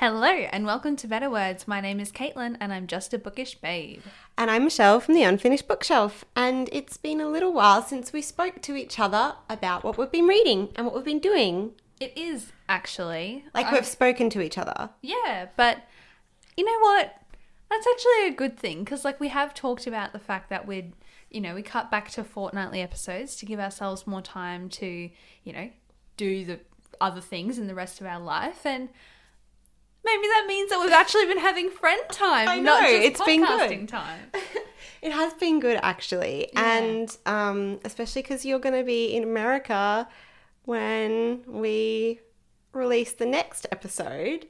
Hello and welcome to Better Words. My name is Caitlin and I'm just a bookish babe. And I'm Michelle from the Unfinished Bookshelf. And it's been a little while since we spoke to each other about what we've been reading and what we've been doing. It is actually. Like I- we've spoken to each other. Yeah, but you know what? That's actually a good thing because, like, we have talked about the fact that we'd, you know, we cut back to fortnightly episodes to give ourselves more time to, you know, do the other things in the rest of our life. And maybe that means that we've actually been having friend time, I not just it's been good. podcasting time. It has been good actually. Yeah. And um, especially because you're going to be in America when we release the next episode.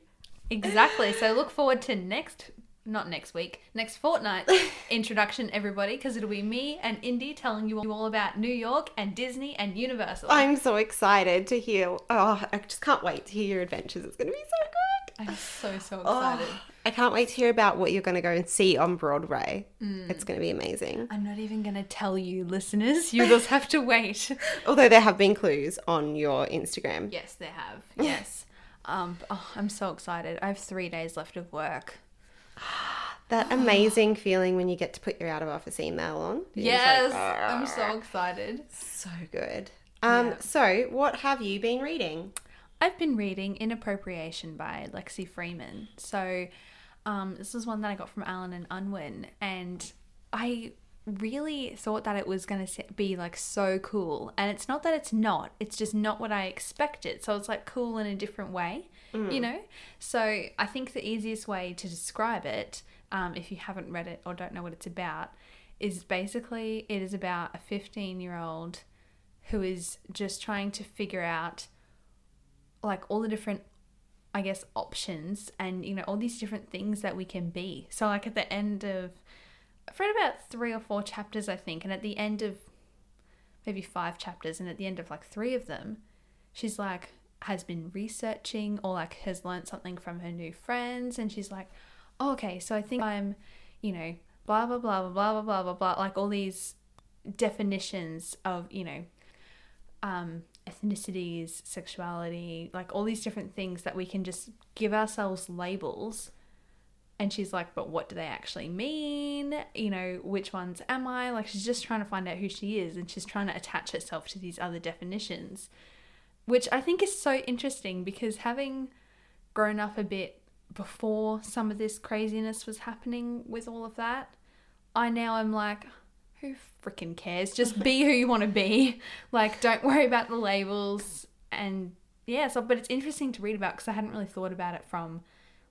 Exactly. So look forward to next, not next week, next fortnight introduction, everybody, because it'll be me and Indy telling you all about New York and Disney and Universal. I'm so excited to hear. Oh, I just can't wait to hear your adventures. It's going to be so good. I'm so so Oh, excited. I can't wait to hear about what you're going to go and see on Broadway. Mm. It's going to be amazing. I'm not even gonna tell you, listeners. You just have to wait. Although there have been clues on your Instagram. yes, there have. Yes. Um. Oh, I'm so excited. I have three days left of work. That amazing feeling when you get to put your out of office email on. Yes, like, I'm so excited. so good. Um, Yeah. so what have you been reading? I've been reading Inappropriation by Lexi Freeman. So, um, this is one that I got from Allen and Unwin, and I really thought that it was going to be like so cool. And it's not that it's not, it's just not what I expected. So, it's like cool in a different way, you know? So, I think the easiest way to describe it, um, if you haven't read it or don't know what it's about, is basically it is about a 15 year old who is just trying to figure out like all the different i guess options and you know all these different things that we can be. So like at the end of i've read about three or four chapters i think and at the end of maybe five chapters and at the end of like three of them she's like has been researching or like has learned something from her new friends and she's like oh, okay so i think i'm you know blah blah blah blah blah blah blah blah like all these definitions of you know um, ethnicities, sexuality, like all these different things that we can just give ourselves labels. And she's like, but what do they actually mean? You know, which ones am I? Like, she's just trying to find out who she is and she's trying to attach herself to these other definitions, which I think is so interesting because having grown up a bit before some of this craziness was happening with all of that, I now am like, who freaking cares? Just be who you want to be. Like, don't worry about the labels. And yeah, so, but it's interesting to read about because I hadn't really thought about it from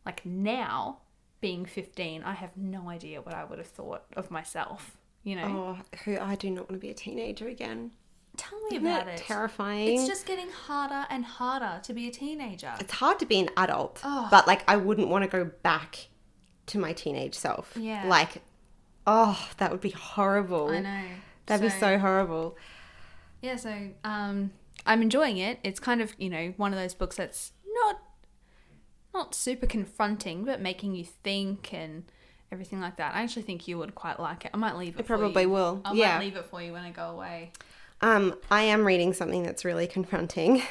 like now being 15. I have no idea what I would have thought of myself, you know? Oh, who I do not want to be a teenager again. Tell me Isn't about it. terrifying? It's just getting harder and harder to be a teenager. it's hard to be an adult, Oh. but like I wouldn't want to go back to my teenage self. Yeah. Like, oh, that would be horrible. I know. That'd be so horrible. yeah so um i'm enjoying it it's kind of you know one of those books that's not not super confronting but making you think and everything like that i actually think you would quite like it i might leave it It probably for you. will. i yeah. might leave it for you when i go away Um, I am reading something that's really confronting,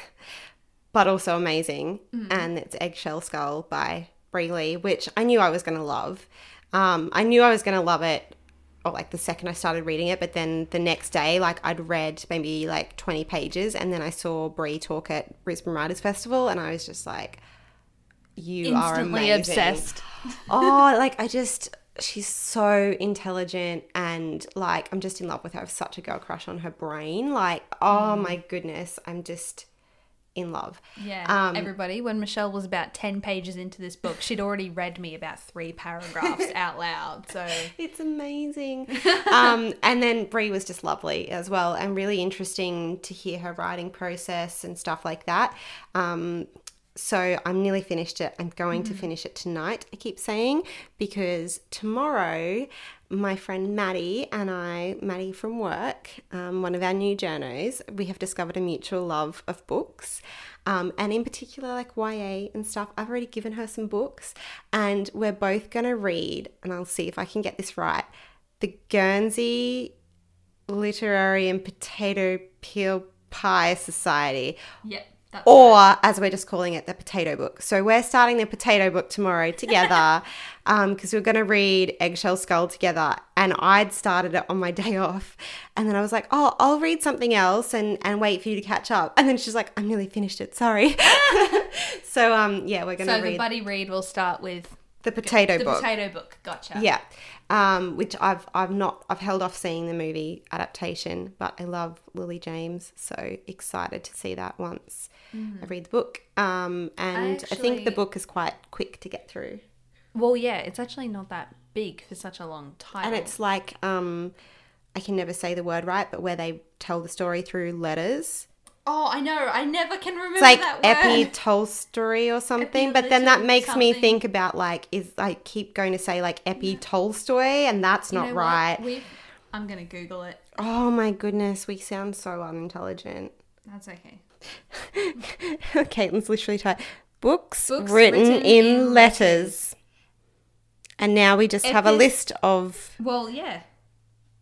but also amazing, Mm. and it's Eggshell Skull by Bri Lee, which I knew I was going to love. Um, I knew I was going to love it, or like the second I started reading it, but then the next day, like I'd read maybe like twenty pages, and then I saw Bri talk at Brisbane Writers Festival, and I was just like, "You are instantly amazing. obsessed oh, like I just she's so intelligent and like I'm just in love with her. I have such a girl crush on her brain. Like, oh Mm. my goodness, I'm just in love. yeah Um, everybody when michelle was about 10 pages into this book she'd already read me about three paragraphs out loud so It's amazing. um, and then Bri was just lovely as well, and really interesting to hear her writing process and stuff like that. Um, so I'm nearly finished it. I'm going to finish it tonight. I keep saying because tomorrow, my friend Maddie and I, Maddie from work, um, one of our new journos, we have discovered a mutual love of books. Um, and in particular, like YA and stuff, I've already given her some books, and we're both going to read, and I'll see if I can get this right The Guernsey Literary and Potato Peel Pie Society. yeah That's or as we're just calling it, the potato book. So we're starting the potato book tomorrow together because we're going to read Eggshell Skull together. And I'd started it on my day off. And then I was like, oh, I'll read something else and, and wait for you to catch up. And then she's like, I'm nearly finished it. Sorry. so, um, yeah, we're going to read. So the read buddy read will start with the potato the book. The potato book. Gotcha. Yeah. Um, which I've I've not I've held off seeing the movie adaptation, but I love Lily James, so excited to see that once I read the book. Um, and I, think the Mm-hmm. book is quite quick to get through, Well, yeah, it's actually not that big for such a long time, and it's like um, I can never say the word right, but where they tell the story through letters. Oh, I know. I never can remember It's like that Epi word. Tolstoy or something, but then that makes me think about like is I keep going to say like Epi Tolstoy, and that's You not right. We've- I'm gonna Google it. Oh my goodness, we sound so unintelligent. That's okay. Caitlin's literally typed books, Books written, written in, in letters. And now we just have a list of Well, yeah.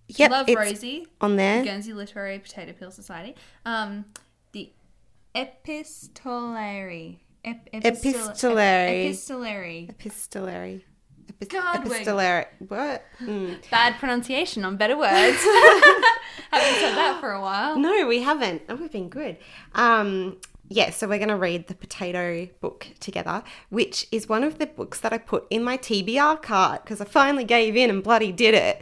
yep, Love it's Rosie, on there. Guernsey Literary Potato Peel Society. Um, epistolary. Ep- Epistolary. ep- epistolary. Epistolary. Epis- God, epistolary. What? Mm. Bad pronunciation on better words. Haven't said that for a while. No, we haven't. Oh, we've been good. Um, yeah, so we're going to read the potato book together, which is one of the books that I put in my TBR cart because I finally gave in and bloody did it.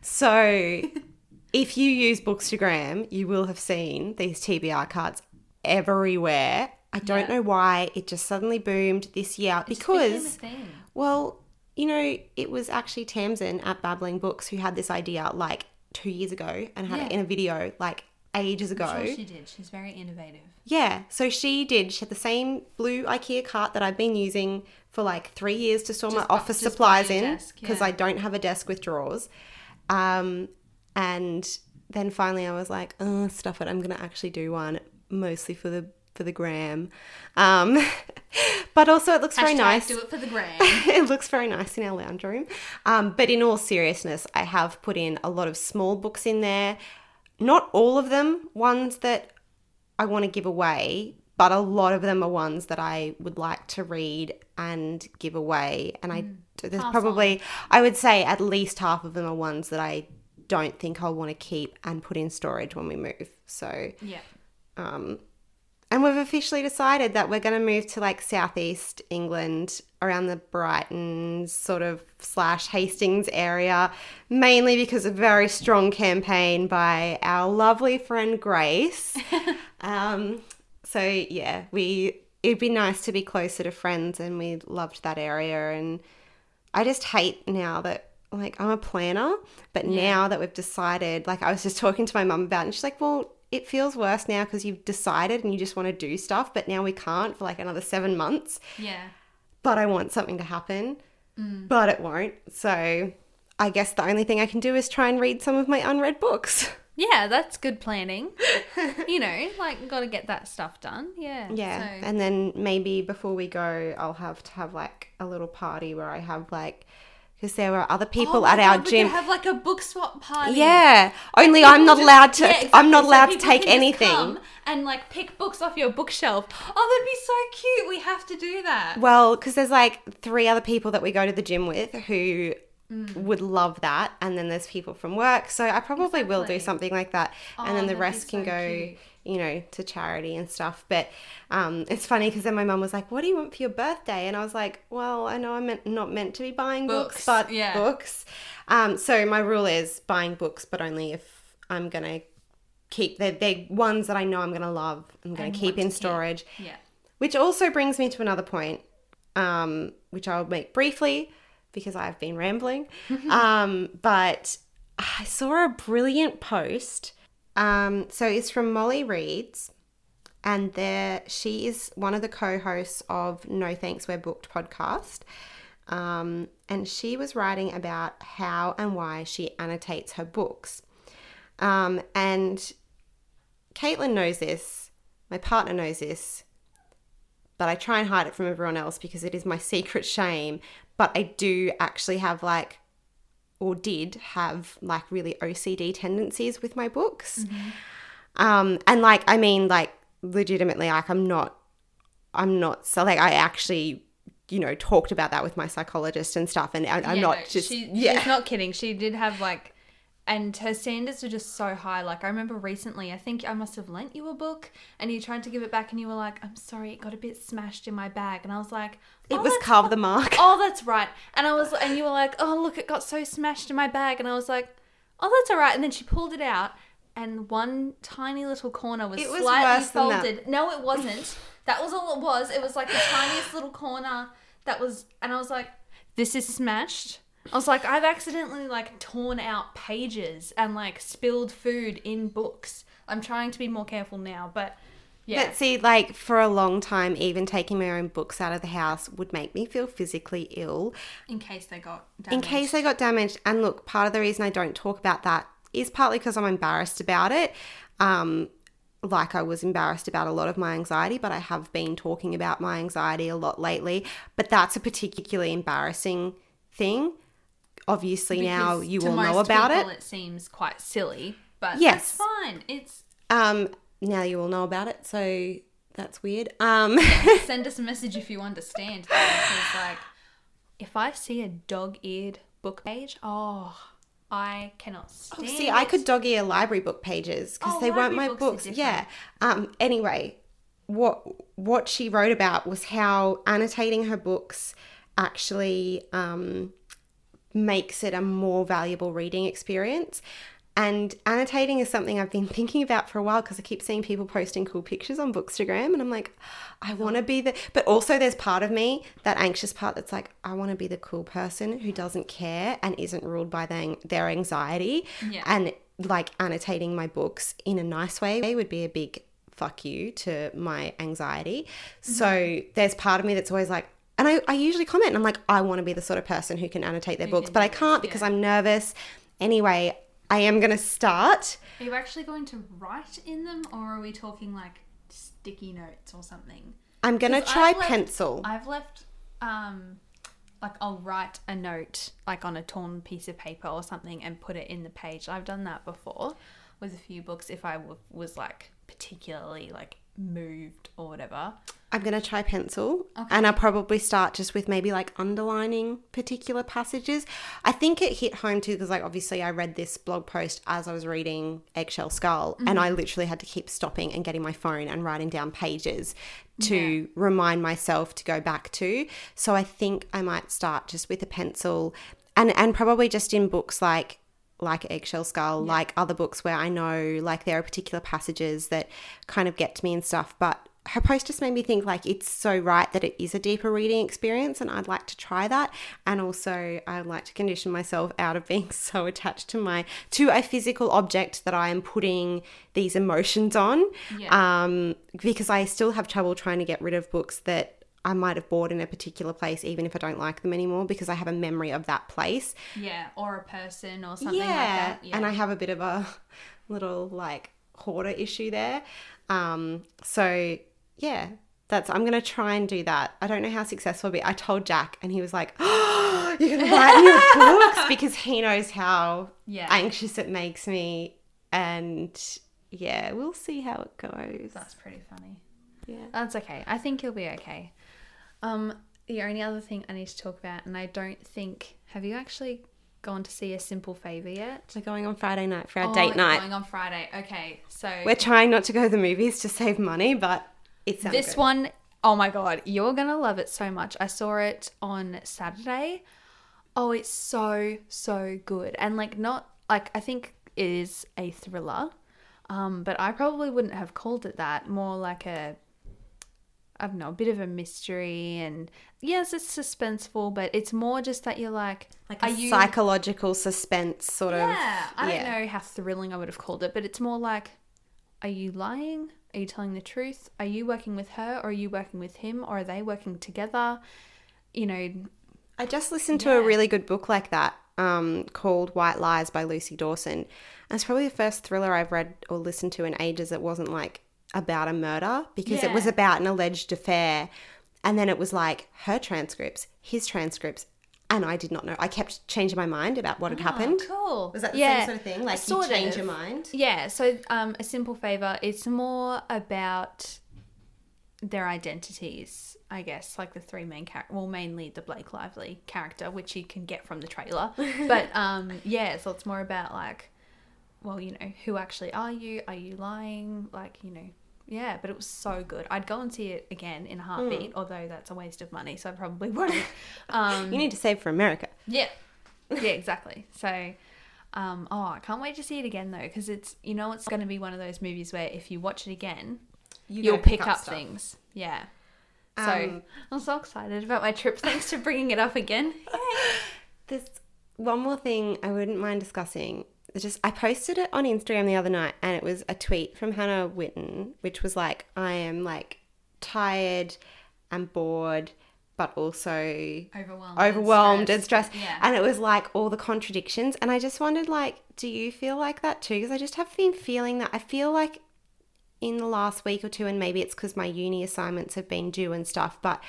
So if you use Bookstagram, you will have seen these TBR cards everywhere. I don't Yeah. know why it just suddenly boomed this year It because well, you know, it was actually Tamsin at Babbling Books who had this idea like two years ago and had it in a video like ages ago. Sure she did. She's very innovative. Yeah, so she did. She had the same blue IKEA cart that I've been using for like three years to store my Just bu- office supplies in because yeah. I don't have a desk with drawers. Um, and then finally I was like, oh, stuff it. I'm gonna actually do one mostly for the for the gram. Um, but also it looks very Hashtag nice Do it for the gram. it looks very nice in our lounge room. Um, but in all seriousness, I have put in a lot of small books in there. Not all of them ones that I want to give away, but a lot of them are ones that I would like to read and give away. And I there's Pass probably I would say at least half of them are ones that I don't think I'll want to keep and put in storage when we move. So yeah. Um, and we've officially decided that we're going to move to like southeast England around the Brighton sort of slash Hastings area, mainly because of a very strong campaign by our lovely friend Grace. um, so yeah, we it'd be nice to be closer to friends, and we loved that area. And I just hate now that like I'm a planner, but now that we've decided, like I was just talking to my mum about, it, and she's like, "Well, it feels worse now because you've decided and you just want to do stuff, but now we can't for like another seven months. Yeah. But I want something to happen, mm. but it won't. So I guess the only thing I can do is try and read some of my unread books. Yeah, that's good planning. you know, like got to get that stuff done. Yeah. Yeah, So, and then maybe before we go, I'll have to have like a little party where I have like because there were other people Oh at our God, we gym. could have like a book swap party. Yeah, only I'm not Just- allowed to. yeah, I'm exactly. not So allowed to take anything. and like pick books off your bookshelf. Oh, that'd be so cute. We have to do that. Well, because there's like three other people that we go to the gym with who Mm. would love that, and then there's people from work. So I probably will do something like that, and Oh, then the rest can so go, cute. You know, to charity and stuff. But um, it's funny because then my mum was like, "What do you want for your birthday?" And I was like, "Well, I know I'm meant, not meant to be buying books, Books, but yeah. books." Um, so my rule is buying books, but only if I'm gonna keep they're, they're ones that I know I'm gonna love. I'm gonna And keep in to keep. storage. Yeah. Which also brings me to another point, um, which I'll make briefly because I've been rambling. um, but I saw a brilliant post. Um, so it's from Molly Reads, and there she is one of the co-hosts of No Thanks We're Booked podcast. Um, and she was writing about how and why she annotates her books. Um, and Caitlin knows this, my partner knows this, but I try and hide it from everyone else because it is my secret shame. But I do actually have like, or did have like really OCD tendencies with my books. Um, and like, I mean, like legitimately like I'm not I'm not so like I actually you know talked about that with my psychologist and stuff and I, I'm Yeah, not no, just she, yeah she's not kidding. She did have like, and her standards were just so high. Like I remember recently, I think I must have lent you a book, and you tried to give it back, and you were like, "I'm sorry, it got a bit smashed in my bag," and I was like, it "Oh, was carve the mark Oh, that's right. And I was, and you were like, oh, look, it got so smashed in my bag. And I was like, oh, that's all right. And then she pulled it out, and one tiny little corner was, It was slightly worse than that. folded. No, it wasn't. that was all it was. It was like the tiniest little corner that was, and I was like, this is smashed. I was like, I've accidentally like torn out pages and like spilled food in books. I'm trying to be more careful now, but yeah. But see, like for a long time, even taking my own books out of the house would make me feel physically ill in case they got in damaged. case they got damaged. And look, part of the reason I don't talk about that is partly because I'm embarrassed about it. Um, like I was embarrassed about a lot of my anxiety, but I have been talking about my anxiety a lot lately. But that's a particularly embarrassing thing. Obviously, now you all know about people, it. It seems quite silly, but Yes. that's fine. It's Um, now you all know about it, so that's weird. Um, send us a message if you understand. Like, if I see a dog-eared book page, oh, I cannot stand. See, I could dog ear library book pages because Oh, they weren't my books books. Yeah. Um. Anyway, what what she wrote about was how annotating her books actually um, makes it a more valuable reading experience. And annotating is something I've been thinking about for a while because I keep seeing people posting cool pictures on Bookstagram, and I'm like, I want to be the. But also, there's part of me, that anxious part, that's like, I want to be the cool person who doesn't care and isn't ruled by their, their anxiety. Yeah. And like annotating my books in a nice way would be a big fuck you to my anxiety. Mm-hmm. So there's part of me that's always like, and I, I usually comment and I'm like, I want to be the sort of person who can annotate their books, but I can't because yeah. I'm nervous. Anyway, I am going to start. Are you actually going to write in them, or are we talking like sticky notes or something? I'm going to try I've left- pencil. I've left, um, like I'll write a note like on a torn piece of paper or something and put it in the page. I've done that before with a few books if I w- was like particularly like moved or whatever. I'm going to try pencil Okay. and I'll probably start just with maybe like underlining particular passages. I think it hit home too because, like, obviously, I read this blog post as I was reading Eggshell Skull and mm-hmm. I literally had to keep stopping and getting my phone and writing down pages to remind myself to go back to. So I think I might start just with a pencil and, and probably just in books like like Eggshell Skull, like other books where I know like there are particular passages that kind of get to me and stuff. But her post just made me think like it's so right that it is a deeper reading experience and I'd like to try that. And also I'd like to condition myself out of being so attached to my to a physical object that I am putting these emotions on. Yeah. Um because I still have trouble trying to get rid of books that I might have bought in a particular place, even if I don't like them anymore, because I have a memory of that place Yeah, or a person or something yeah. like that. Yeah. and I have a bit of a little like hoarder issue there. Um, so yeah, that's I'm gonna try and do that. I don't know how successful it'll be. I told Jack, and he was like, oh, "You're gonna write your books," because he knows how Yeah. anxious it makes me, and yeah, we'll see how it goes. That's pretty funny. Yeah. That's okay. I think you'll be okay. Um, the only other thing I need to talk about, and I don't think, have you actually gone to see a simple favor yet? We're going on Friday night for our Oh, date night. Going on Friday. Okay, so We're trying not to go to the movies to save money, but it's this one, oh my god, you're gonna love it so much. I saw it on Saturday. Oh, it's so so good, and like not like I think it is a thriller, um, but I probably wouldn't have called it that. More like a I don't know, a bit of a mystery, and yes, it's suspenseful, but it's more just that you're like, like a you? psychological suspense sort of. yeah, I don't know how thrilling I would have called it, but it's more like, are you lying? Are you telling the truth? Are you working with her, or are you working with him, or are they working together? You know, I just listened to a really good book like that um, called White Lies by Lucy Dawson. And it's probably the first thriller I've read or listened to in ages that wasn't like about a murder because it was about an alleged affair. And then it was like her transcripts, his transcripts, and I did not know. I kept changing my mind about what had Oh, happened. cool. Was that the yeah. same sort of thing? Like sort you change of. your mind? Yeah, so um, a simple favor. It's more about their identities, I guess, like the three main characters. Well, mainly the Blake Lively character, which you can get from the trailer. but um, yeah, so it's more about like, well, you know, who actually are you? Are you lying? Like, you know, yeah. But it was so good. I'd go and see it again in a heartbeat, although that's a waste of money, so I probably won't. Um, You need to save for America. yeah. Yeah, exactly. So, um, oh, I can't wait to see it again though, because it's you know it's going to be one of those movies where if you watch it again, You you'll go pick, up, stuff. things. Yeah. So Um, I'm so excited about my trip. Thanks for bringing it up again. There's one more thing I wouldn't mind discussing. Just I posted it on Instagram the other night, and it was a tweet from Hannah Witton, which was like, "I am like tired and bored, but also Overwhelmed. overwhelmed and stressed." Yeah. And it was like all the contradictions, and I just wondered, like, do you feel like that too? Because I just have been feeling that. I feel like in the last week or two, and maybe it's because my uni assignments have been due and stuff, but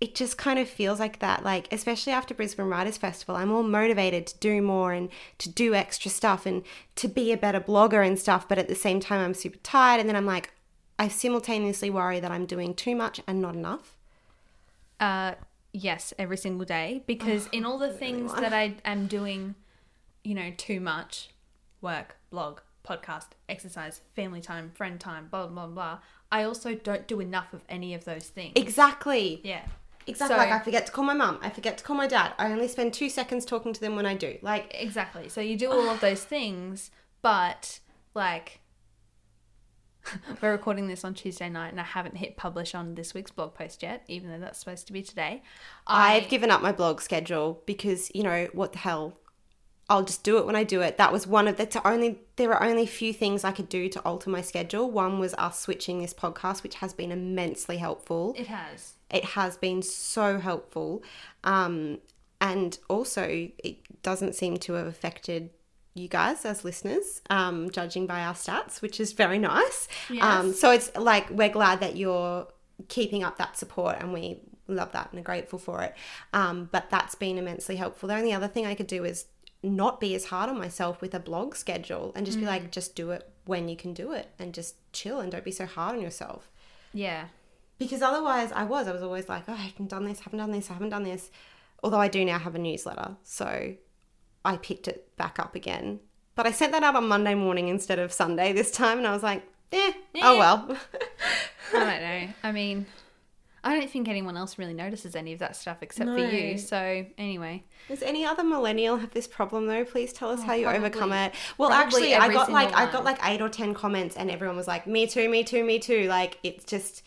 it just kind of feels like that. Like, especially after Brisbane Writers Festival, I'm all motivated to do more and to do extra stuff and to be a better blogger and stuff. But at the same time, I'm super tired. And then I'm like, I simultaneously worry that I'm doing too much and not enough. Uh, yes, every single day because in all the things one. that I am doing, you know, too much work, blog, podcast, exercise, family time, friend time, blah blah. blah I also don't do enough of any of those things. Exactly. yeah. Exactly. So- like, I forget to call my mum. I forget to call my dad. I only spend two seconds talking to them when I do. Like, Exactly. So you do all of those things, but like we're recording this on Tuesday night and I haven't hit publish on this week's blog post yet, even though that's supposed to be today. I've given up my blog schedule because you know what the hell. I'll just do it when I do it. That was one of that's only there are only few things I could do to alter my schedule. One was us switching this podcast, which has been immensely helpful. it has. It has been so helpful, um, and also it doesn't seem to have affected you guys as listeners, um, judging by our stats, which is very nice. Um, Yes. so it's like we're glad that you're keeping up that support, and we love that and are grateful for it. Um, but that's been immensely helpful. The only other thing I could do is not be as hard on myself with a blog schedule and just be like, just do it when you can do it, and just chill and don't be so hard on yourself Yeah. because otherwise I was I was always like oh I haven't done this haven't done this I haven't done this although I do now have a newsletter so I picked it back up again but I sent that out on Monday morning instead of Sunday this time and I was like eh, oh Eh. well I don't know. I mean, I don't think anyone else really notices any of that stuff except for you. So anyway, does any other millennial have this problem though please tell us how you Oh, probably- overcome it well actually I got like single I got like eight or ten comments and everyone was like me too me too me too like it's just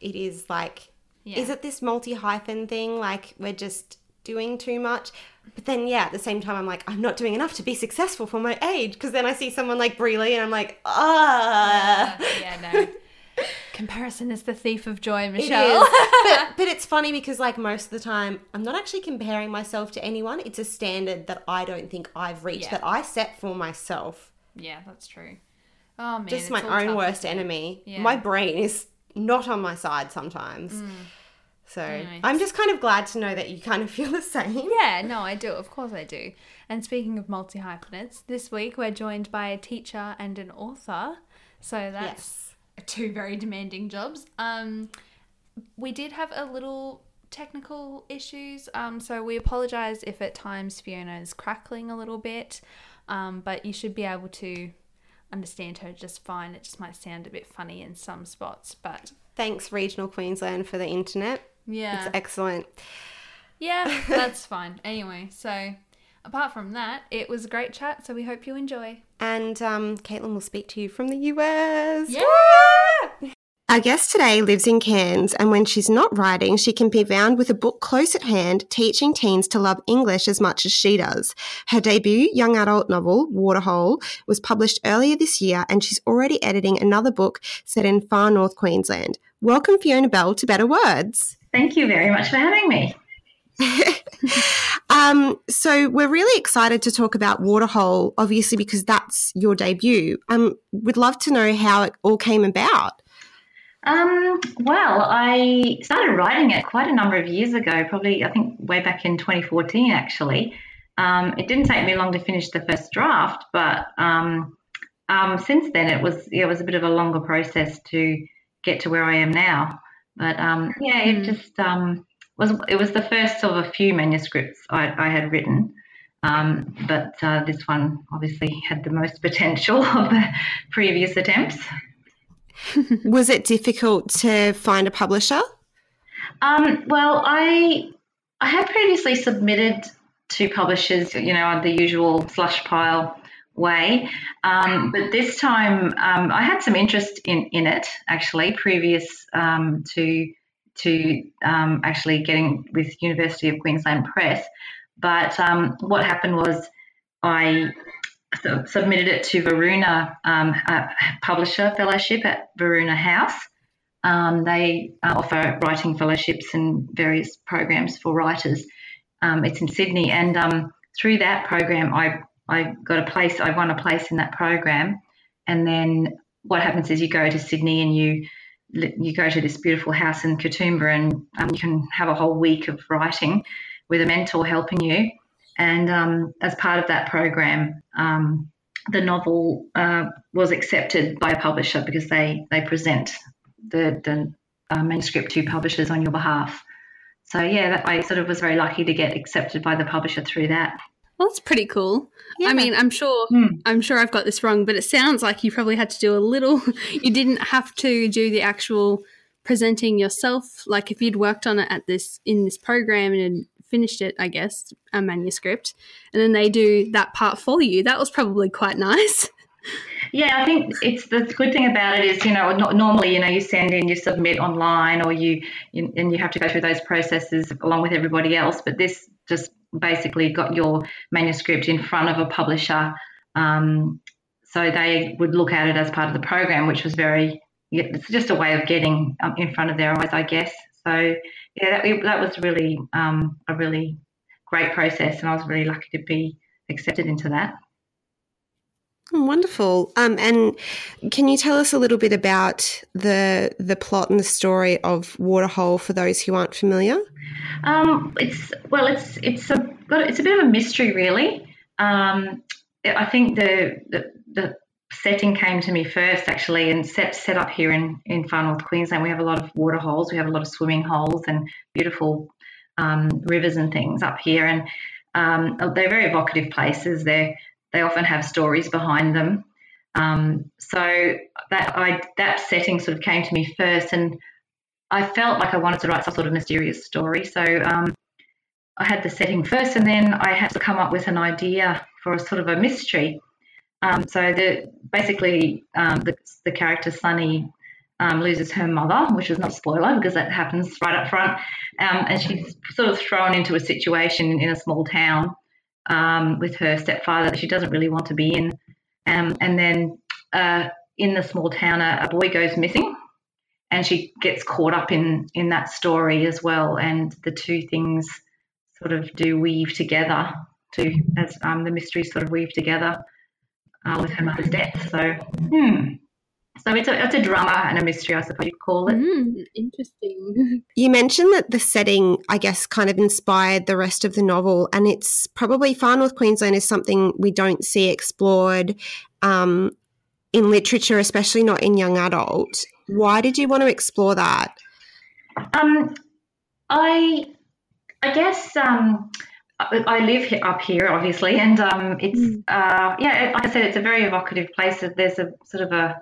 it is like yeah. is it this multi hyphen thing? Like we're just doing too much? But then, yeah, at the same time, I'm like, I'm not doing enough to be successful for my age. Because then I see someone like Bri Lee and I'm like, ah. Uh, yeah, no. Comparison is the thief of joy, Michelle. but, but it's funny because, like, most of the time, I'm not actually comparing myself to anyone. It's a standard that I don't think I've reached, Yeah. that I set for myself. yeah, that's true. Oh man, Just my own tough, worst enemy. Yeah. My brain is not on my side sometimes. Mm. So Anyway. I'm just kind of glad to know that you kind of feel the same. Yeah, no, I do. Of course, I do. And speaking of multi hyphenates, this week we're joined by a teacher and an author. So that's two very demanding jobs. Um, we did have a little technical issues, um, so we apologize if at times Fiona is crackling a little bit, um, but you should be able to understand her just fine. It just might sound a bit funny in some spots, but Thanks, Regional Queensland, for the internet. yeah. It's excellent. Yeah, that's fine. Anyway, so apart from that, it was a great chat, so we hope you enjoy. And um, Caitlin will speak to you from the US. Yeah! Woo! Our guest today lives in Cairns, and when she's not writing, she can be found with a book close at hand, teaching teens to love English as much as she does. Her debut young adult novel, Waterhole, was published earlier this year, and she's already editing another book set in far north Queensland. Welcome, Fiona Bell, to Better Words. Thank you very much for having me. um, so we're really excited to talk about Waterhole, obviously because that's your debut. Um, we'd love to know how it all came about. Um, well, I started writing it quite a number of years ago, probably I think way back in 2014 actually. Um, it didn't take me long to finish the first draft, but um, um, since then it was yeah, it was a bit of a longer process to get to where I am now. But um, yeah, it Mm. just um, was it was the first of a few manuscripts I, I had written. Um, but uh, this one obviously had the most potential of the previous attempts. Was it difficult to find a publisher? Um, well, I I had previously submitted to publishers, you know, the usual slush pile way, um, but this time um, I had some interest in in it actually, previous um, to to um, actually getting with University of Queensland Press. But um, what happened was I su- submitted it to Varuna um, Publisher Fellowship at Varuna House. Um, they uh, offer writing fellowships and various programs for writers. Um, it's in Sydney, and um, through that program, I I got a place. I won a place in that program, and then what happens is you go to Sydney and you you go to this beautiful house in Katoomba, and um, you can have a whole week of writing with a mentor helping you. And um, as part of that program, um, the novel uh, was accepted by a publisher because they they present the, the uh, manuscript to publishers on your behalf. So yeah, that, I sort of was very lucky to get accepted by the publisher through that. Well, that's pretty cool. Yeah. I mean, I'm sure Hmm. I'm sure I've got this wrong, but it sounds like you probably had to do a little. You didn't have to do the actual presenting yourself. Like if you'd worked on it at this in this program and had finished it, I guess a manuscript, and then they do that part for you. That was probably quite nice. Yeah, I think it's the good thing about it is you know not, normally you know you send in you submit online or you, you and you have to go through those processes along with everybody else, but this just basically got your manuscript in front of a publisher. Um, so they would look at it as part of the program, which was very, it's just a way of getting um, in front of their eyes, I guess. So yeah, that, that was really um, a really great process, and I was really lucky to be accepted into that. Oh, wonderful. Um, and can you tell us a little bit about the the plot and the story of Waterhole for those who aren't familiar? Um, it's well, it's it's a got it's a bit of a mystery, really. Um, I think the, the the setting came to me first, actually, and set set up here in in far north Queensland. We have a lot of water holes, we have a lot of swimming holes, and beautiful um, rivers and things up here, and um, they're very evocative places. They they often have stories behind them. Um, so that I that setting sort of came to me first, and I felt like I wanted to write some sort of mysterious story. So um, I had the setting first, and then I had to come up with an idea for a sort of a mystery. Um, so the basically um, the, the character Sunny um, loses her mother, which is not spoiler because that happens right up front, um, and she's sort of thrown into a situation in a small town um, with her stepfather that she doesn't really want to be in, um, and then uh, in the small town, a, a boy goes missing and she gets caught up in in that story as well. And the two things sort of do weave together to as um, the mysteries sort of weave together uh, with her mother's death. So hmm so it's a, it's a drama and a mystery i suppose you'd call it Mm, interesting. You mentioned that the setting, I guess, kind of inspired the rest of the novel, and it's probably Far North Queensland is something we don't see explored um, in literature, especially not in young adult. Why did you want to explore that? Um, I, I guess um, I, I live up here, obviously, and um, it's uh, yeah, like I said, it's a very evocative place. There's a sort of a,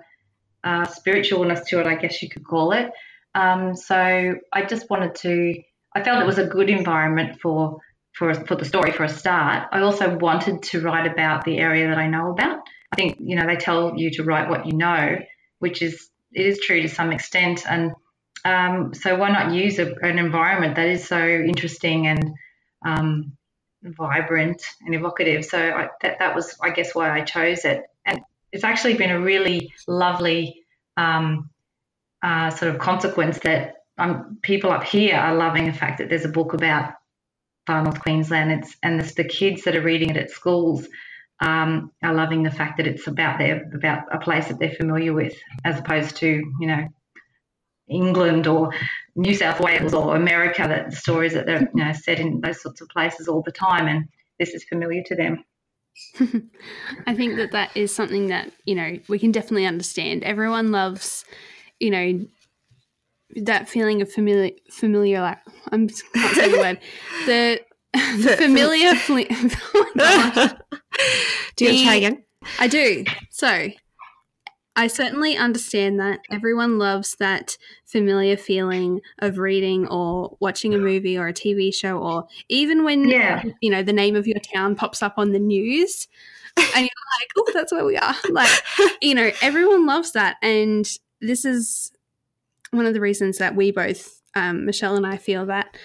uh spiritualness to it, I guess you could call it. Um, so I just wanted to. I felt it was a good environment for for for the story for a start. I also wanted to write about the area that I know about. I think you know they tell you to write what you know, which is it is true to some extent, and um, so why not use a, an environment that is so interesting and um, vibrant and evocative? So I, that that was, I guess, why I chose it. It's actually been a really lovely um, uh, sort of consequence that um, people up here are loving the fact that there's a book about far north Queensland. It's and the, the kids that are reading it at schools um, are loving the fact that it's about their about a place that they're familiar with, as opposed to you know England or New South Wales or America, that the stories that they're you know, set in those sorts of places all the time, and this is familiar to them. I think that that is something that you know we can definitely understand. Everyone loves, you know, that feeling of familiar. Familiar. like, I'm can't say the word. The, the familiar. Fli- oh do you try again? I do. So I certainly understand that everyone loves that familiar feeling of reading or watching a movie or a TV show, or even when Yeah. you know the name of your town pops up on the news, and you're like, "Oh, that's where we are." Like, you know, everyone loves that, and this is one of the reasons that we both, um, Michelle and I, feel that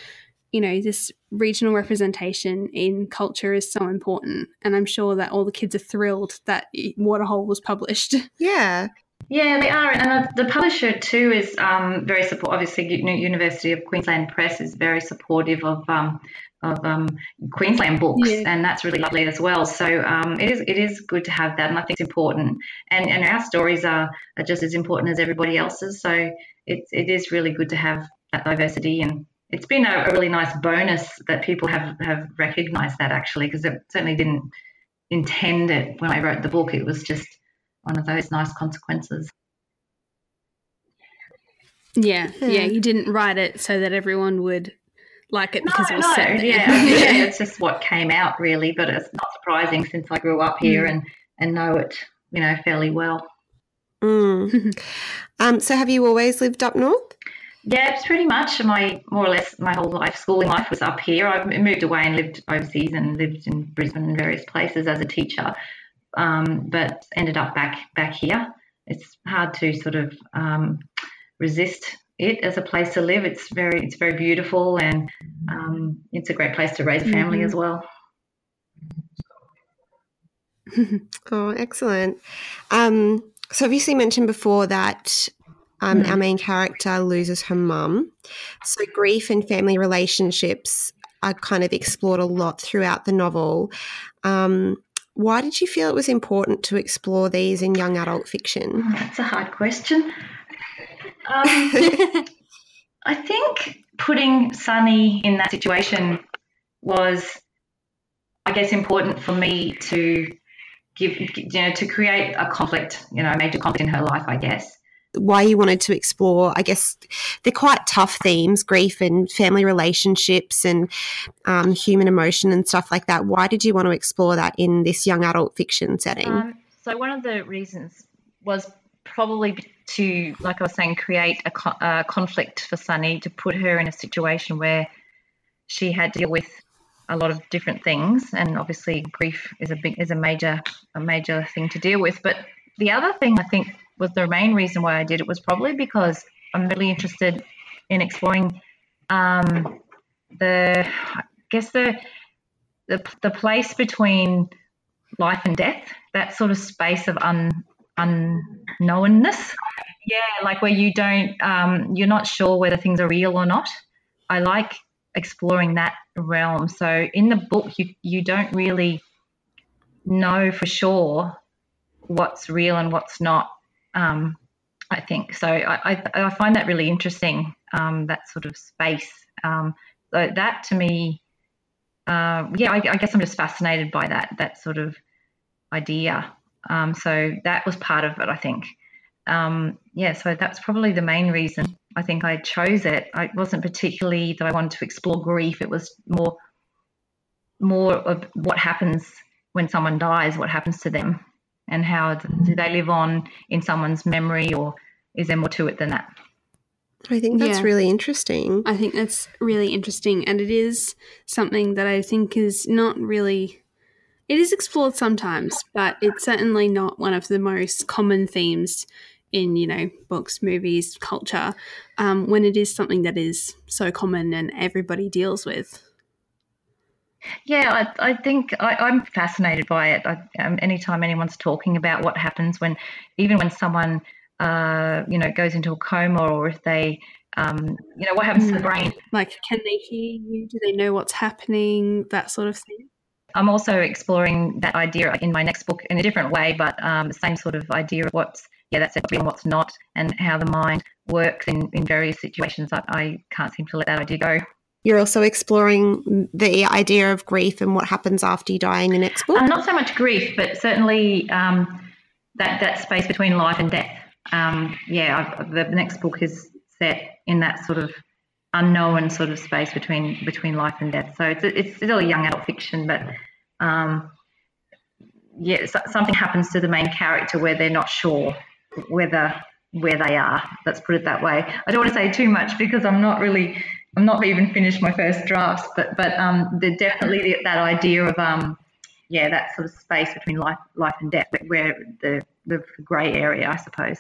you know this regional representation in culture is so important, and I'm sure that all the kids are thrilled that Waterhole was published. Yeah. Yeah, they are, and uh, the publisher too is um, very support. Obviously, University of Queensland Press is very supportive of um, of um, Queensland books, Yeah. and that's really lovely as well. So um, it is it is good to have that, and I think it's important. And and our stories are, are just as important as everybody else's. So it's it is really good to have that diversity, and it's been a, a really nice bonus that people have have recognised that actually, because it certainly didn't intend it when I wrote the book. It was just one of those nice consequences. Yeah, yeah, Yeah. you didn't write it so that everyone would like it because it was no, set there. yeah, yeah, it's just what came out really, but it's not surprising since I grew up here Mm. and and know it, you know, fairly well. Mm. um, so have you always lived up north? Yeah, it's pretty much my more or less my whole life, schooling life was up here. I moved away and lived overseas and lived in Brisbane and various places as a teacher, um, but ended up back back here. It's hard to sort of um, resist it as a place to live. It's very it's very beautiful and um, it's a great place to raise a family Mhm. as well. Oh, excellent. Um, so obviously mentioned before that um, Hmm. our main character loses her mum. So grief and family relationships are kind of explored a lot throughout the novel. Um, why did you feel it was important to explore these in young adult fiction? Oh, That's a hard question. Um, I think putting Sunny in that situation was, I guess, important for me to give, you know, to create a conflict, you know, a major conflict in her life, I guess. Why you wanted to explore, I guess, they're quite tough themes grief and family relationships and um, human emotion and stuff like that. Why did you want to explore that in this young adult fiction setting? Um, so one of the reasons was probably to, like I was saying, create a, co- a conflict for Sunny to put her in a situation where she had to deal with a lot of different things, and obviously grief is a big is a major a major thing to deal with. But the other thing I think was the main reason why I did it was probably because I'm really interested in exploring um, the I guess the the the place between life and death, that sort of space of un unknownness. Yeah, like where you don't, um, you're not sure whether things are real or not. I like exploring that realm. So in the book, you you don't really know for sure what's real and what's not. Um, I think so. I, I, I find that really interesting. Um, that sort of space. Um, so that to me, uh, yeah, I, I guess I'm just fascinated by that. That sort of idea. Um, so that was part of it, I think. Um, yeah, so that's probably the main reason I think I chose it. I wasn't particularly that I wanted to explore grief. It was more, more of what happens when someone dies, what happens to them, and how do they live on in someone's memory, or is there more to it than that? I think that's Yeah. really interesting. I think that's really interesting, and it is something that I think is not really. It is explored sometimes, but it's certainly not one of the most common themes in you know books, movies, culture. Um, when it is something that is so common and everybody deals with. Yeah, I, I think I, I'm fascinated by it. I, um, anytime anyone's talking about what happens when, even when someone, uh, you know, goes into a coma, or if they, um, you know, what happens to the brain. Like, can they hear you? Do they know what's happening? That sort of thing. I'm also exploring that idea in my next book in a different way, but um, same sort of idea of what's yeah, that's real and what's not, and how the mind works in, in various situations. I, I can't seem to let that idea go. You're also exploring the idea of grief and what happens after you die in the next book. Uh, not so much grief, but certainly um, that that space between life and death. Um, yeah, I've, the next book is set in that sort of unknown sort of space between between life and death. So it's it's still young adult fiction, but um, yeah, so, something happens to the main character where they're not sure whether where they are. Let's put it that way. I don't want to say too much because I'm not really I'm not even finished my first drafts, but but um, the definitely that idea of um, yeah, that sort of space between life life and death, where the the grey area, I suppose.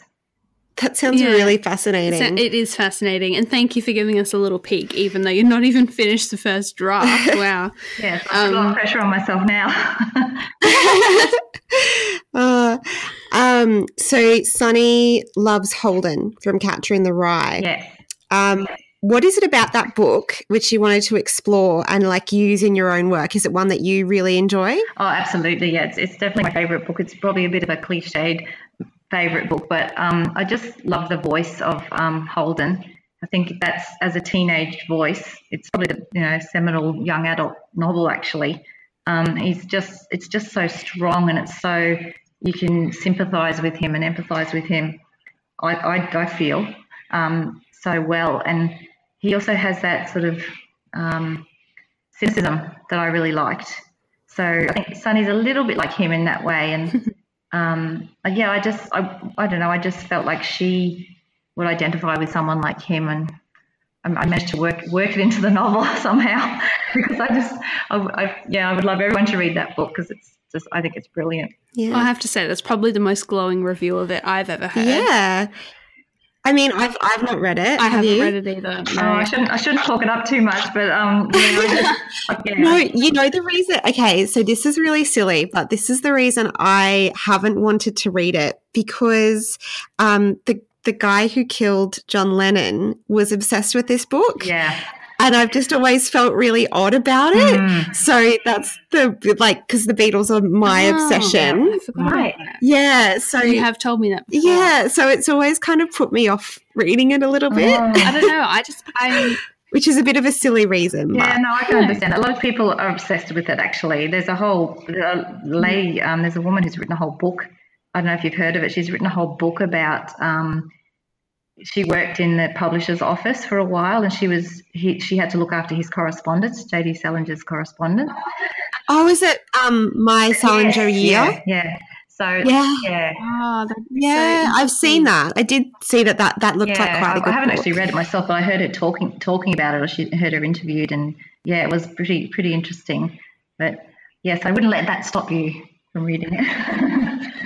That sounds Yeah. really fascinating. It is fascinating, and thank you for giving us a little peek, even though you're not even finished the first draft. Wow. Yeah, so I put a lot Um, of pressure on myself now. Uh, um, so Sunny loves Holden from Catcher in the Rye. yeah. Um, what is it about that book which you wanted to explore and like use in your own work? Is it one that you really enjoy? Oh, absolutely. Yeah, it's, it's definitely my favourite book. It's probably a bit of a cliched favourite book, but um, I just love the voice of um, Holden. I think that's as a teenage voice. It's probably the you know seminal young adult novel actually. Um, he's just it's just so strong and it's so you can sympathise with him and empathise with him. I I, I feel um, so well, and he also has that sort of um, cynicism that I really liked. So I think Sunny's a little bit like him in that way, and um, yeah, I just I, I don't know, I just felt like she would identify with someone like him, and I, I managed to work work it into the novel somehow because I just I, I yeah I would love everyone to read that book because it's just I think it's brilliant. Yeah. I have to say, that's probably the most glowing review of it I've ever heard. Yeah. I mean, I've I've not read it. I Have haven't you? read it either. Oh, I shouldn't I shouldn't talk it up too much, but um yeah, I just, yeah. No, you know the reason. Okay, so this is really silly, but this is the reason I haven't wanted to read it because um, the the guy who killed John Lennon was obsessed with this book, yeah. And I've just always felt really odd about it. Mm. So that's the like because the Beatles are my Oh, obsession. I forgot Right. Yeah, so You have told me that. Before. yeah, so it's always kind of put me off reading it a little bit, Oh. I don't know. I just I which is a bit of a silly reason. Yeah, but no, I can understand. A lot of people are obsessed with it. Actually, there's a whole uh, lady. Um, there's a woman who's written a whole book. I don't know if you've heard of it. She's written a whole book about. Um, she worked in the publisher's office for a while, and she was he, she had to look after his correspondence, J.D. Salinger's correspondence. oh, is it um my Salinger Yes, year? Yeah, yeah. So Yeah. yeah. oh, Yeah, so I've seen that. I did see that that, that looked yeah, like quite a good I haven't book. actually read it myself, but I heard her talking talking about it, or she heard her interviewed, and yeah, it was pretty pretty interesting. But yes, I wouldn't let that stop you from reading it.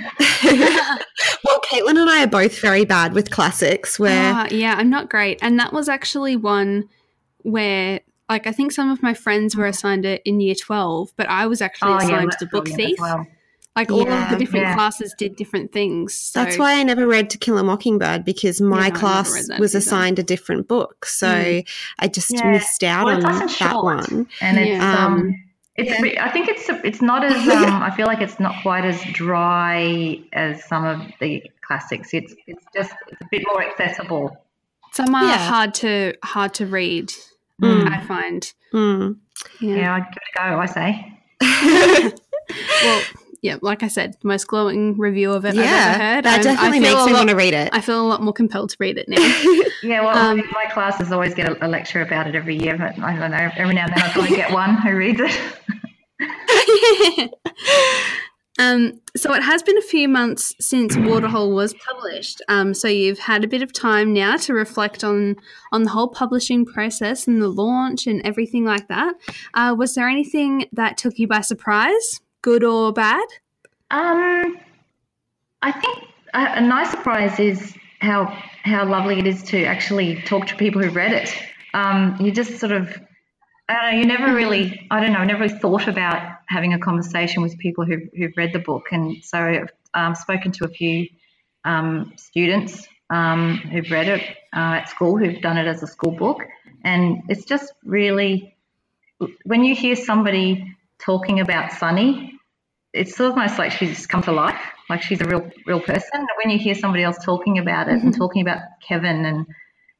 well, Caitlin and I are both very bad with classics where Ah, yeah, I'm not great. And that was actually one where, like, I think some of my friends were assigned it in year 12, but I was actually Oh, assigned that's to Book Thief. well. Like, all of the different yeah. classes did different things. So, that's why I never read To Kill a Mockingbird because my Yeah, class was either. assigned a different book. So Mm. I just Yeah. missed out Well, on it's nice and that short. one. And it's Yeah. um, it's I think it's it's not as um, I feel like it's not quite as dry as some of the classics. It's it's just it's a bit more accessible. some are Yeah. hard to hard to read, Mm. I find. Mm. Yeah. Yeah, I'd give it a go. I say. Well, yeah, like I said, the most glowing review of it I've ever yeah, heard. that I'm- definitely I makes me lot- want to read it. I feel a lot more compelled to read it now. Yeah, well, Um, my classes always get a, a lecture about it every year, but I don't know. Every now and then I probably get one who reads it. um, so it has been a few months since Waterhole was published. Um, so you've had a bit of time now to reflect on on the whole publishing process and the launch and everything like that. Uh, was there anything that took you by surprise, good or bad? Um, I think a, a nice surprise is how how lovely it is to actually talk to people who've read it. Um, you just sort of, I don't know, you never really, I don't know, never really thought about having a conversation with people who've, who've read the book. And so I've um, spoken to a few um, students um, who've read it uh, at school, who've done it as a school book. And it's just really, when you hear somebody talking about Sunny, it's almost like she's come to life, like she's a real real person. When you hear somebody else talking about it and mm-hmm. talking about Kevin and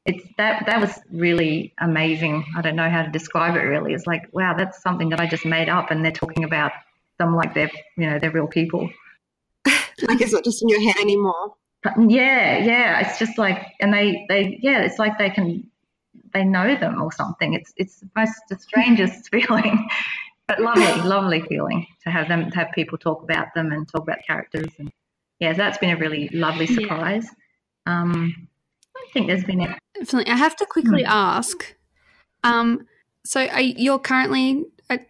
it's that that was really amazing. I don't know how to describe it really. It's like, wow, that's something that I just made up and they're talking about them like they're you know, they're real people. like it's not just in your head anymore. But yeah, yeah. It's just like and they they yeah, it's like they can they know them or something. It's it's the most the strangest feeling. But lovely, lovely feeling to have them to have people talk about them and talk about characters and yeah, that's been a really lovely surprise. Yeah. Um, I think there's been a- definitely. I have to quickly hmm. ask. Um, so are, you're currently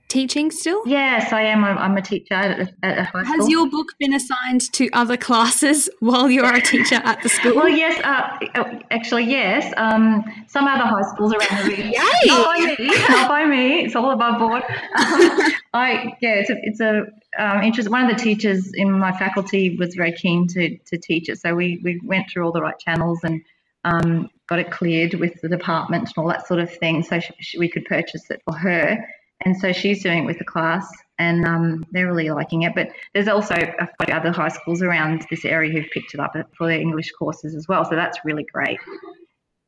teaching still? Yes, I am. I'm a teacher at a, at a high school. Has your book been assigned to other classes while you're a teacher at the school? well, yes. Uh, oh, actually, yes. Um, some other high schools around the region. Yay! Not by me. Not by me. It's all above board. Um, I yeah. It's a it's a um, interest. One of the teachers in my faculty was very keen to to teach it, so we we went through all the right channels and. Um, got it cleared with the department and all that sort of thing, so she, she, we could purchase it for her and so she's doing it with the class and um, they're really liking it. But there's also a few other high schools around this area who've picked it up for their English courses as well. So that's really great.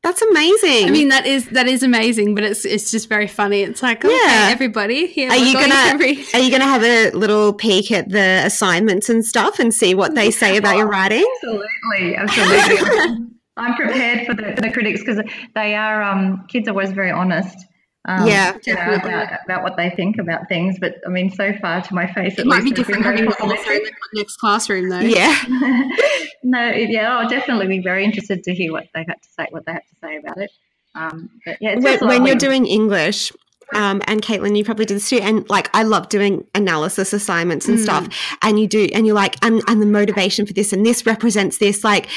That's amazing. I mean, that is that is amazing, but it's it's just very funny. It's like, okay, yeah. everybody, here. Are you gonna every- Are you gonna have a little peek at the assignments and stuff and see what they say about your writing? Absolutely, absolutely. I'm prepared for the, the critics because they are um, kids are always very honest um, yeah, definitely. About, about, what they think about things. But I mean, so far to my face, it might be different having in the next classroom, though. Yeah. no, yeah, I'll definitely be very interested to hear what they have to say, what they have to say about it. Um, but yeah, when, when you're doing English, um, and Caitlin, you probably did this too. And like, I love doing analysis assignments and mm. stuff. And you do, and you're like, and, and the motivation for this, and this represents this. Like,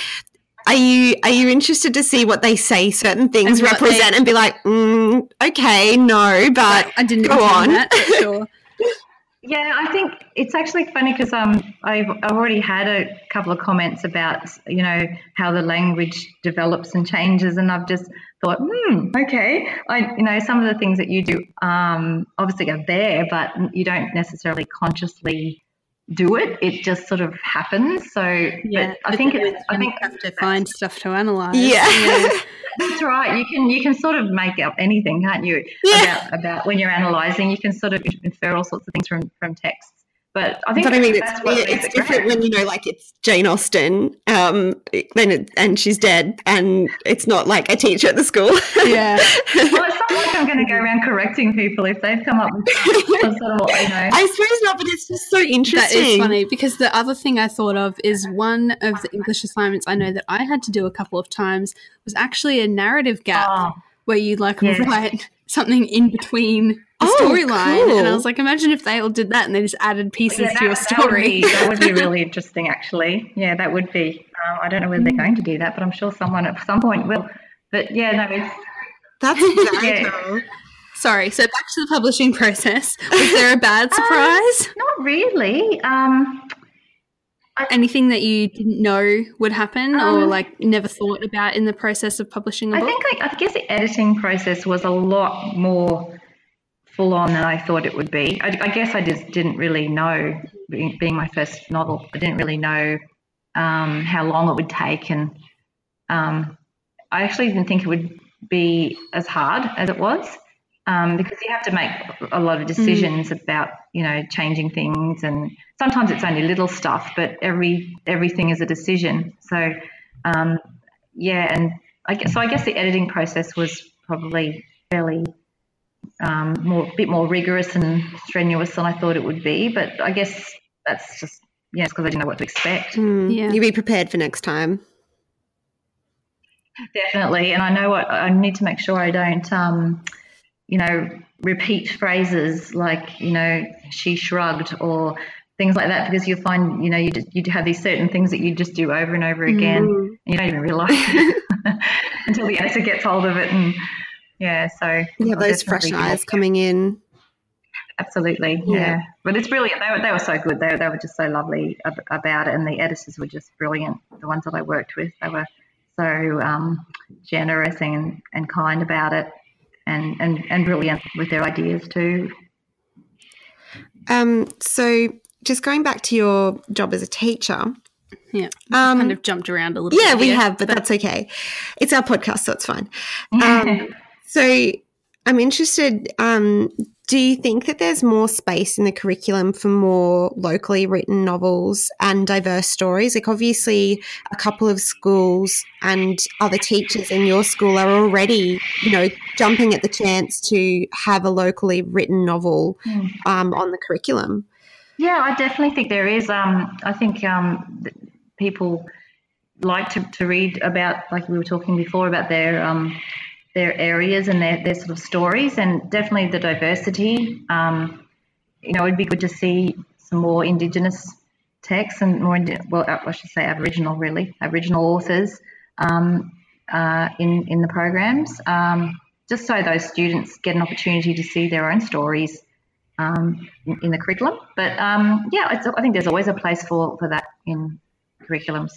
are you are you interested to see what they say certain things and represent they, and be like, mm, okay, no, but I didn't go on. That, sure. yeah, I think it's actually funny because um, I've, I've already had a couple of comments about you know how the language develops and changes, and I've just thought, hmm, okay, I you know some of the things that you do um, obviously are there, but you don't necessarily consciously do it. It just sort of happens. So yeah, I think it's, I think have to find stuff to analyze. Yeah. yeah. That's right. You can you can sort of make up anything, can't you? Yeah. About, about when you're analyzing, you can sort of infer all sorts of things from from text. But I think but I mean, it's, it's it different when you know, like it's Jane Austen, um, then it, and she's dead, and it's not like a teacher at the school. Yeah. well, it's not like I'm going to go around correcting people if they've come up with some sort of, you know. I suppose not, but it's just so interesting. That is funny because the other thing I thought of is one of the English assignments I know that I had to do a couple of times was actually a narrative gap oh, where you like yes. write something in between oh, storyline. Cool. And I was like, imagine if they all did that and they just added pieces yeah, that, to your story. That would, be, that would be really interesting, actually. Yeah, that would be. Um, I don't know whether they're going to do that, but I'm sure someone at some point will. But yeah, no, it's. That's very yeah. cool. Sorry, so back to the publishing process. Was there a bad um, surprise? Um, not really. Um, Anything that you didn't know would happen um, or like never thought about in the process of publishing a book? I think I, I guess the editing process was a lot more full on than I thought it would be. I, I guess I just didn't really know, being, being, my first novel, I didn't really know um, how long it would take. And um, I actually didn't think it would be as hard as it was um, because you have to make a lot of decisions mm. about, you know, changing things. And sometimes it's only little stuff, but every everything is a decision. So, um, yeah, and I guess, so I guess the editing process was probably fairly um, more, a bit more rigorous and strenuous than I thought it would be. But I guess that's just yeah, because I didn't know what to expect. Mm, yeah, you be prepared for next time. Definitely, and I know what I need to make sure I don't, um, you know, repeat phrases like you know she shrugged or things like that because you'll find you know you you have these certain things that you just do over and over again mm. and you don't even realize until the editor gets hold of it and yeah, so yeah, those fresh eyes coming in. Absolutely, yeah. yeah. But it's brilliant. They were, they were so good. They, they were just so lovely ab- about it, and the editors were just brilliant. The ones that I worked with, they were so um, generous and, and kind about it, and, and, and brilliant with their ideas too. Um, so just going back to your job as a teacher. Yeah. Um, kind of jumped around a little yeah, bit. we here. have, but that's okay. It's our podcast, so it's fine. Um, so I'm interested. Um, do you think that there's more space in the curriculum for more locally written novels and diverse stories? Like, obviously, a couple of schools and other teachers in your school are already, you know, jumping at the chance to have a locally written novel Mm. um, on the curriculum. Yeah, I definitely think there is. Um, I think um, people like to, to read about, like we were talking before, about their um, their areas and their, their sort of stories, and definitely the diversity. Um, you know, it'd be good to see some more Indigenous texts and more, well, I should say Aboriginal, really, Aboriginal authors um, uh, in in the programs, um, just so those students get an opportunity to see their own stories um, in, in the curriculum. But um, yeah, I think there's always a place for, for that in curriculums.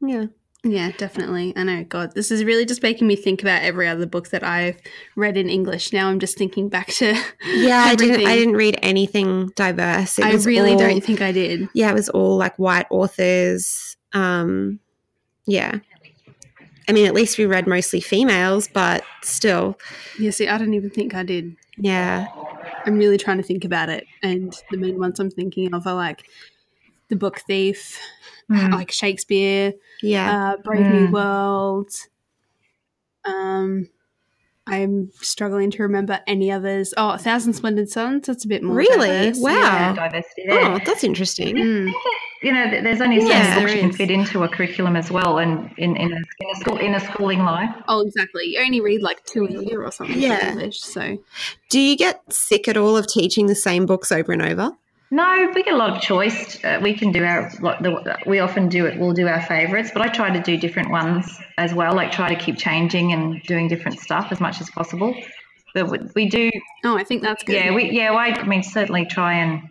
Yeah. Yeah, definitely. I know. God, this is really just making me think about every other book that I've read in English. Now I'm just thinking back to Yeah, I didn't. I didn't read anything diverse. I really all- don't think I did. yeah, it was all like white authors. Um, yeah. I mean, at least we read mostly females, but still, Yeah, see, I don't even think I did. yeah. I'm really trying to think about it, and the main ones I'm thinking of are like The Book Thief, Mm. like Shakespeare, Yeah. uh, Brave New Mm. World. Um, I'm struggling to remember any others. Oh, A Thousand Splendid Suns. That's a bit more Really? diverse. Wow. Yeah. diversity there. oh, that's interesting. Mm. You know, there's only so Yeah, many books there you can fit into a curriculum as well, and in, in, a, in a school in a schooling life. Oh, exactly. You only read like two a year or something Yeah. English. So Do you get sick at all of teaching the same books over and over? No, we get a lot of choice. Uh, we can do our we often do it. We'll do our favourites, but I try to do different ones as well. Like try to keep changing and doing different stuff as much as possible. But we, we do oh, I think that's good. Yeah, we yeah, well, I mean certainly try and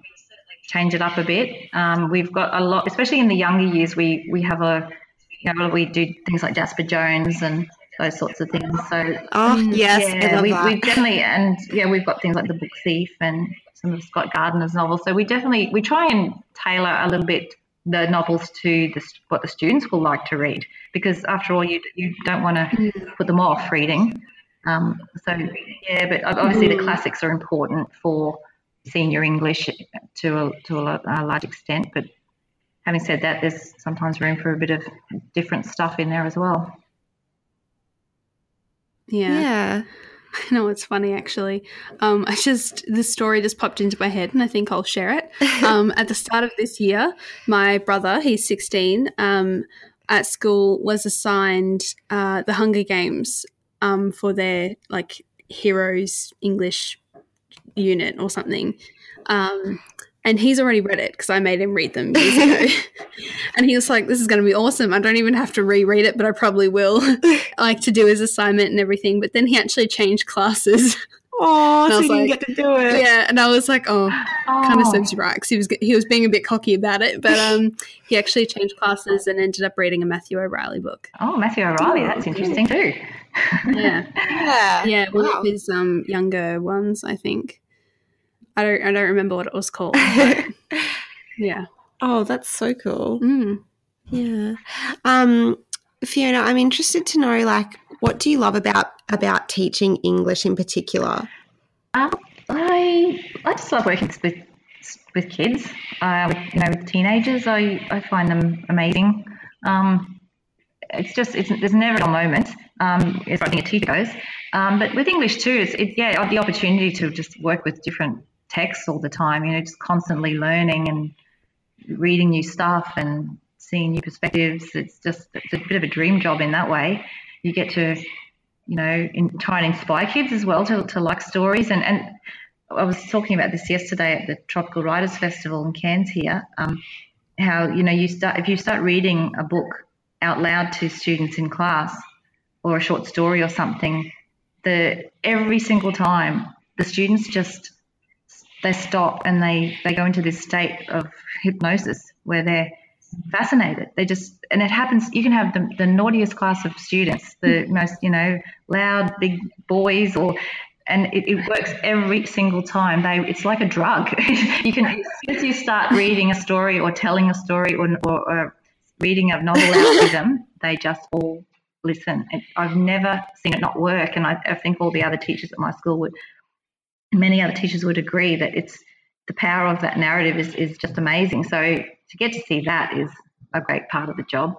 change it up a bit. Um, we've got a lot, especially in the younger years. We we have a you know we do things like Jasper Jones and those sorts of things. So Oh, yes. I yeah, love we, that. we definitely and yeah, we've got things like the Book Thief and some of Scot Gardner's novels. So we definitely we try and tailor a little bit the novels to the, what the students will like to read because after all you you don't want to put them off reading. Um, so yeah, but obviously the classics are important for senior English to a, to a, a large extent. But having said that, there's sometimes room for a bit of different stuff in there as well. yeah. yeah. I know it's funny actually. Um, I just this story just popped into my head, and I think I'll share it. Um, at the start of this year, my brother, he's sixteen, um, at school was assigned uh, the Hunger Games um, for their like heroes English unit or something. And he's already read it because I made him read them years ago. and he was like, "This is going to be awesome. I don't even have to reread it, but I probably will, like to do his assignment and everything." But then he actually changed classes. Oh, so you like- get to do it. yeah, and I was like, "Oh, kind of Oh. serves you right," because he was he was being a bit cocky about it. But um, he actually changed classes and ended up reading a Matthew Reilly book. Oh, Matthew Reilly, that's interesting too. Yeah, Yeah. yeah, one Wow. of his um younger ones, I think. I don't I don't remember what it was called. But yeah. Oh, that's so cool. Mm. Yeah. Um, Fiona, I'm interested to know, like, what do you love about about teaching English in particular? Um, I I just love working with with kids. Uh, with, you know, with teenagers, I, I find them amazing. Um, it's just it's there's never a moment um, as far as a teacher goes. Um, but with English too, it's it, yeah, the opportunity to just work with different texts all the time. You know, just constantly learning and reading new stuff and seeing new perspectives. It's just it's a bit of a dream job in that way. You get to you know, in, try and inspire kids as well to, to like stories. And, and I was talking about this yesterday at the Tropical Writers Festival in Cairns here. Um, how you know you start if you start reading a book out loud to students in class or a short story or something, the every single time the students just they stop and they they go into this state of hypnosis where they're fascinated. They just and it happens. You can have the, the naughtiest class of students, the most you know loud big boys, or and it, it, works every single time. They, it's like a drug. you can, as soon as you start reading a story or telling a story or, or, or reading a novel out to them, they just all listen. It, I've never seen it not work, and I, I think all the other teachers at my school would, many other teachers would agree that it's the power of that narrative is, is just amazing. So to get to see that is a great part of the job.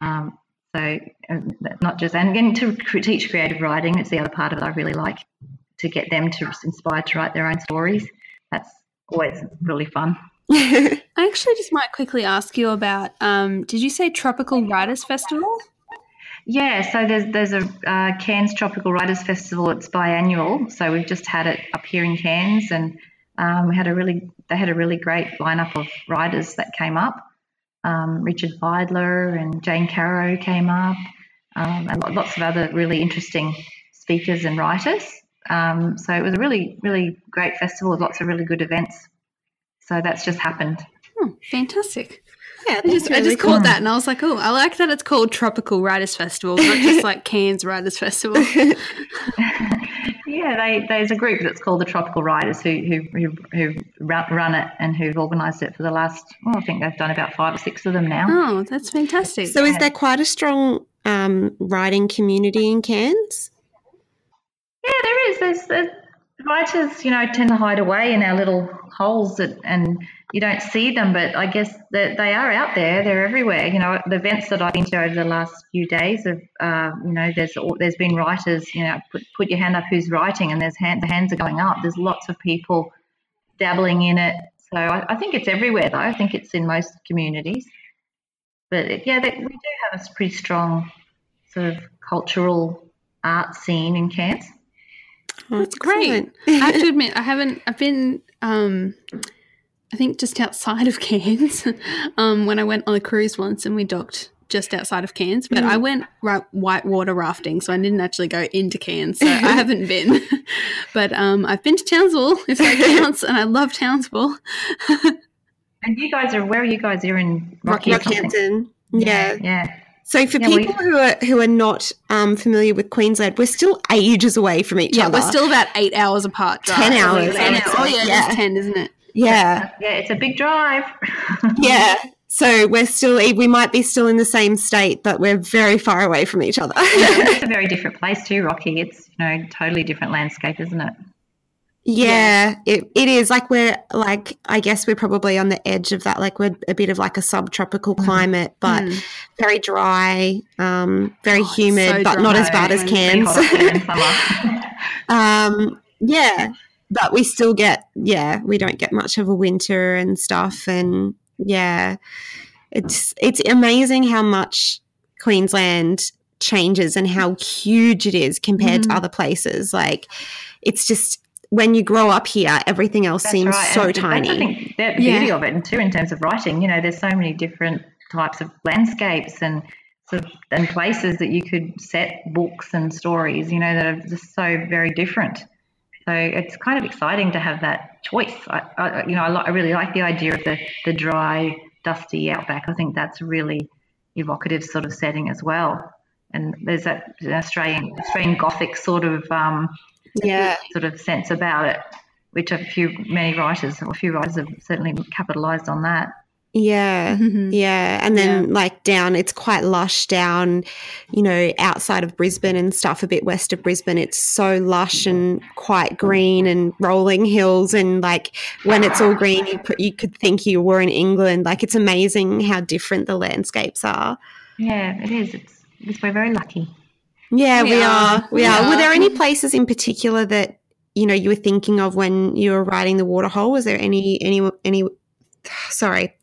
Um, so not just and getting to teach creative writing, it's the other part of it I really like to get them to inspire to write their own stories. That's always really fun. I actually just might quickly ask you about. Um, did you say Tropical Writers Festival? Yeah, so there's there's a uh, Cairns Tropical Writers Festival. It's biannual, so we've just had it up here in Cairns, and um, we had a really they had a really great lineup of writers that came up. Um, Richard Fidler and Jane Caro came up, um, and lots of other really interesting speakers and writers. Um, so it was a really really great festival with lots of really good events. So that's just happened. Oh, fantastic. Yeah, I just, really I just cool. called that and I was like, oh, I like that it's called Tropical Writers Festival, not just like Cairns Writers Festival. yeah, they, there's a group that's called the Tropical Writers who, who, who, who run it and who've organised it for the last, well, I think they've done about five or six of them now. Oh, that's fantastic. So is there quite a strong um, writing community in Cairns? Yeah, there is. There's, there's writers, you know, tend to hide away in our little holes that, and you don't see them, but I guess that they are out there. They're everywhere. You know, the events that I've been to over the last few days of, uh, you know, there's there's been writers. You know, put put your hand up who's writing, and there's hand, the hands are going up. There's lots of people dabbling in it. So I, I think it's everywhere, though. I think it's in most communities. But it, yeah, they, we do have a pretty strong sort of cultural art scene in Cairns. That's great. I have to admit, I haven't. I've been. Um, I think just outside of Cairns um, when I went on a cruise once and we docked just outside of Cairns. But mm. I went right, whitewater rafting, so I didn't actually go into Cairns. So I haven't been. but um, I've been to Townsville, if that counts, and I love Townsville. and you guys are where are you guys? You're in Rocky Rockhampton. Yeah. yeah. So for yeah, people we, who are who are not um, familiar with Queensland, we're still ages away from each yeah, other. we're still about eight hours apart. Drive. Ten hours. Ten hours. Oh yeah, yeah. ten, isn't it? Yeah. Yeah, it's a big drive. yeah. So we're still, we might be still in the same state, but we're very far away from each other. it's a very different place too, Rocky. It's, you know, totally different landscape, isn't it? Yeah, yeah, It, it is like we're like I guess we're probably on the edge of that. Like we're a bit of like a subtropical mm. climate, but mm. very dry, um, very oh, humid, so but not as bad as Cairns. um, yeah, but we still get yeah we don't get much of a winter and stuff and yeah it's it's amazing how much queensland changes and how huge it is compared mm. to other places like it's just when you grow up here everything else that's seems right. so and tiny i think the beauty yeah. of it too in terms of writing you know there's so many different types of landscapes and sort of and places that you could set books and stories you know that are just so very different so it's kind of exciting to have that choice. I, I you know, I, I, really like the idea of the, the dry, dusty outback. I think that's really evocative sort of setting as well. And there's that Australian Australian Gothic sort of um, yeah sort of sense about it, which a few many writers or a few writers have certainly capitalised on that. Yeah. Mm-hmm. Yeah. And then yeah. like down, it's quite lush down, you know, outside of Brisbane and stuff, a bit west of Brisbane. It's so lush and quite green and rolling hills. And like when it's all green, you, you could think you were in England. Like it's amazing how different the landscapes are. Yeah, it is. It's, it's we're very lucky. Yeah, we, we are. are. We, are. are. Were there any places in particular that, you know, you were thinking of when you were writing the waterhole? Was there any, any, any, sorry,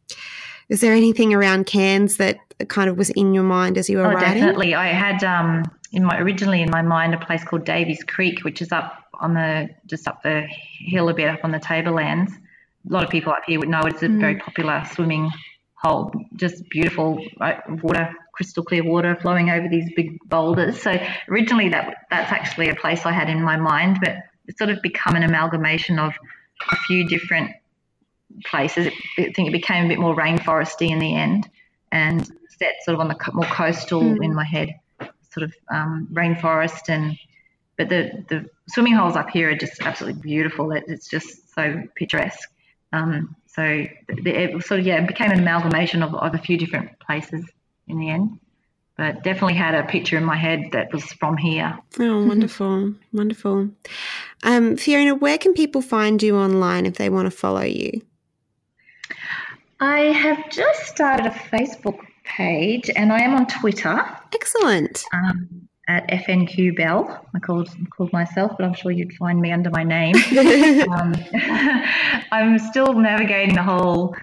is there anything around Cairns that kind of was in your mind as you were oh, writing? Definitely. I had um, in my originally in my mind a place called Davies Creek, which is up on the just up the hill a bit up on the Tablelands. A lot of people up here would know it's a mm. very popular swimming hole. Just beautiful water, crystal clear water flowing over these big boulders. So originally that that's actually a place I had in my mind, but it's sort of become an amalgamation of a few different places. I think it became a bit more rainforesty in the end, and set sort of on the more coastal mm. in my head, sort of um, rainforest and but the the swimming holes up here are just absolutely beautiful. It, it's just so picturesque. Um, so the, it sort of yeah, it became an amalgamation of, of a few different places in the end. But definitely had a picture in my head that was from here. Oh, wonderful, wonderful. Um, Fiona, where can people find you online if they want to follow you? I have just started a Facebook page and I am on Twitter. Excellent. Um, at FNQ Bell, I called called myself, but I'm sure you'd find me under my name. um, I'm still navigating the whole,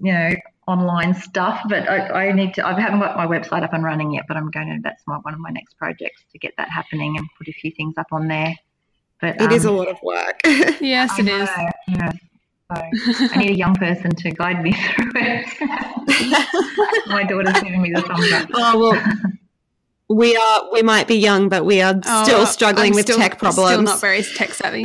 you know, online stuff, but I, I, need to. I haven't got my website up and running yet, but I'm going to. That's my, one of my next projects to get that happening and put a few things up on there. But it um, is a lot of work. yes, I it know, is. Yeah. So I need a young person to guide me through it. my daughter's giving me the thumbs up. Oh well. We are. We might be young, but we are Oh, still struggling I'm with still- tech problems. Still not very tech savvy.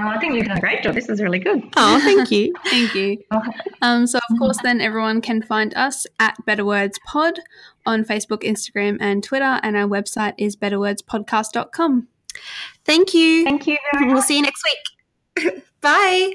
Oh, I think you've done a great job. This is really good. oh, thank you. Thank you. Um, so, of course, then everyone can find us at Better Words Pod on Facebook, Instagram, and Twitter. And our website is betterwordspodcast.com. Thank you. Thank you very much. We'll see you next week. Bye.